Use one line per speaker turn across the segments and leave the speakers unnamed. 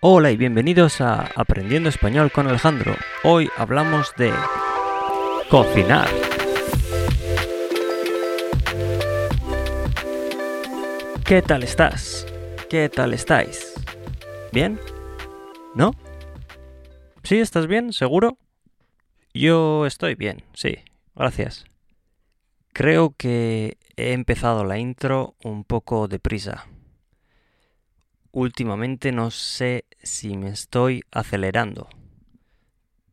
Hola y bienvenidos a Aprendiendo Español con Alejandro. Hoy hablamos de cocinar. ¿Qué tal estás? ¿Qué tal estáis? ¿Bien? ¿No? ¿Sí? ¿Estás bien? ¿Seguro? Yo estoy bien, sí. Gracias. Creo que he empezado la intro un poco deprisa. Últimamente no sé si me estoy acelerando.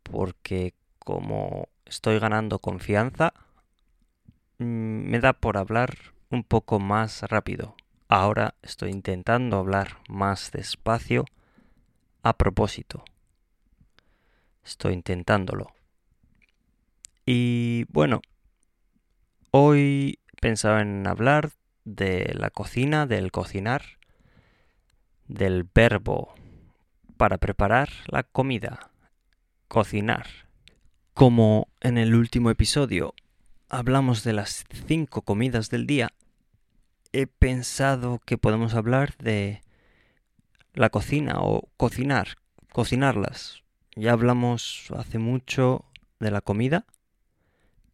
Porque como estoy ganando confianza, mm, me da por hablar un poco más rápido. Ahora estoy intentando hablar más despacio a propósito. Estoy intentándolo. Y bueno, hoy pensaba en hablar de la cocina, del cocinar, del verbo para preparar la comida, cocinar. Como en el último episodio hablamos de las cinco comidas del día, he pensado que podemos hablar de la cocina o cocinar, cocinarlas. Ya hablamos hace mucho de la comida,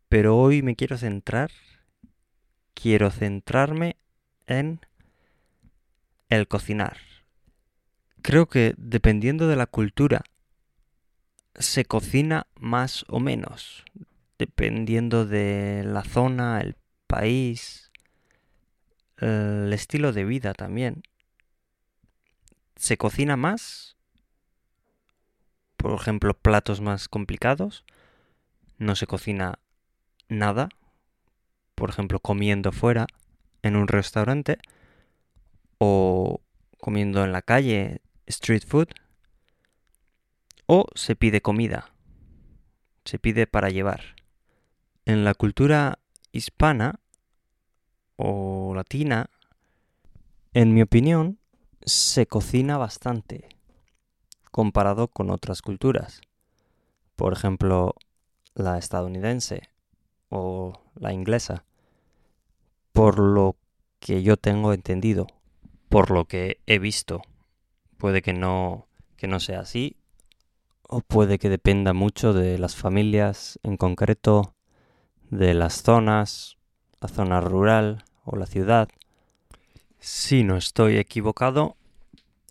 pero hoy me quiero centrar, quiero centrarme en el cocinar. Creo que dependiendo de la cultura se cocina más o menos, dependiendo de la zona, el país, el estilo de vida también. Se cocina más, por ejemplo, platos más complicados, no se cocina nada, por ejemplo, comiendo fuera en un restaurante o comiendo en la calle street food o se pide comida, se pide para llevar. En la cultura hispana o latina, en mi opinión, se cocina bastante comparado con otras culturas. Por ejemplo, la estadounidense o la inglesa. Por lo que yo tengo entendido, por lo que he visto puede que no, que no sea así, o puede que dependa mucho de las familias en concreto, de las zonas, la zona rural o la ciudad. Si no estoy equivocado,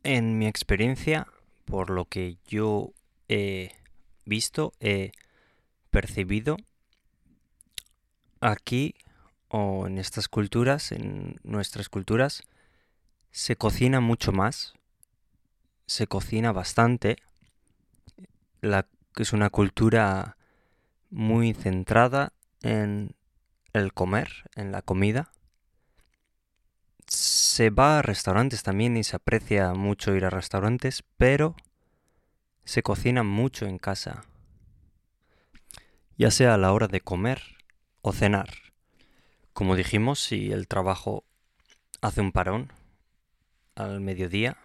en mi experiencia, por lo que yo he visto, he percibido, aquí o en estas culturas, en nuestras culturas, se cocina mucho más se cocina bastante. La, es una cultura muy centrada en el comer, en la comida. Se va a restaurantes también y se aprecia mucho ir a restaurantes, pero se cocina mucho en casa. Ya sea a la hora de comer o cenar. Como dijimos, si el trabajo hace un parón al mediodía,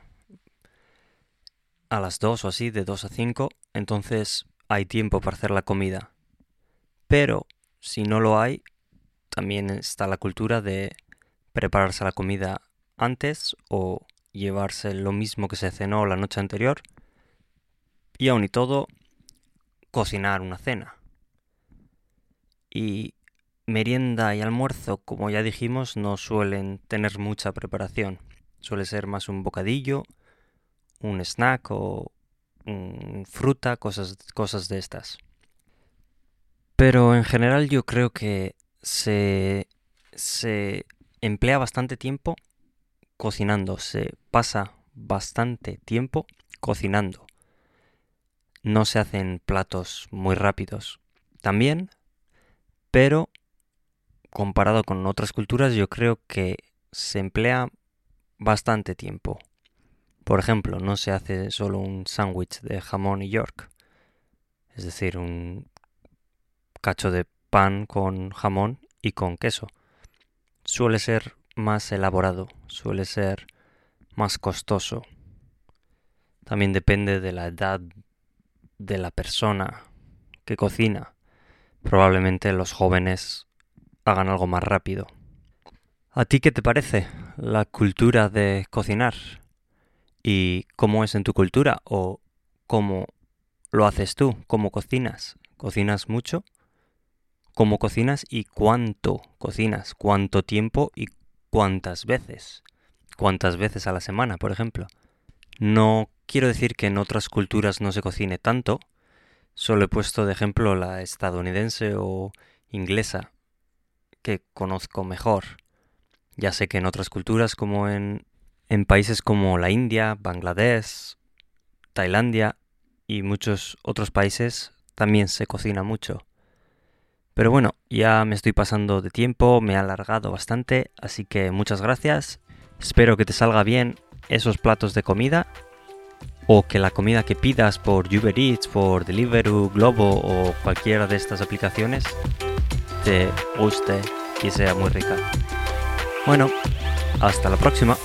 a las 2 o así, de 2 a 5, entonces hay tiempo para hacer la comida. Pero si no lo hay, también está la cultura de prepararse la comida antes o llevarse lo mismo que se cenó la noche anterior y aún y todo cocinar una cena. Y merienda y almuerzo, como ya dijimos, no suelen tener mucha preparación. Suele ser más un bocadillo un snack o fruta, cosas, cosas de estas. Pero en general yo creo que se, se emplea bastante tiempo cocinando, se pasa bastante tiempo cocinando. No se hacen platos muy rápidos también, pero comparado con otras culturas yo creo que se emplea bastante tiempo por ejemplo, no se hace solo un sándwich de jamón y york, es decir, un cacho de pan con jamón y con queso. Suele ser más elaborado, suele ser más costoso. También depende de la edad de la persona que cocina. Probablemente los jóvenes hagan algo más rápido. ¿A ti qué te parece la cultura de cocinar? Y cómo es en tu cultura o cómo lo haces tú, cómo cocinas. ¿Cocinas mucho? ¿Cómo cocinas y cuánto cocinas? ¿Cuánto tiempo y cuántas veces? ¿Cuántas veces a la semana, por ejemplo? No quiero decir que en otras culturas no se cocine tanto, solo he puesto de ejemplo la estadounidense o inglesa, que conozco mejor. Ya sé que en otras culturas como en, en países como la India, Bangladesh, Tailandia y muchos otros países también se cocina mucho. Pero bueno, ya me estoy pasando de tiempo, me ha alargado bastante, así que muchas gracias. Espero que te salga bien esos platos de comida o que la comida que pidas por Uber Eats, por Deliveroo, Globo o cualquiera de estas aplicaciones te guste y sea muy rica. Bueno, hasta la próxima.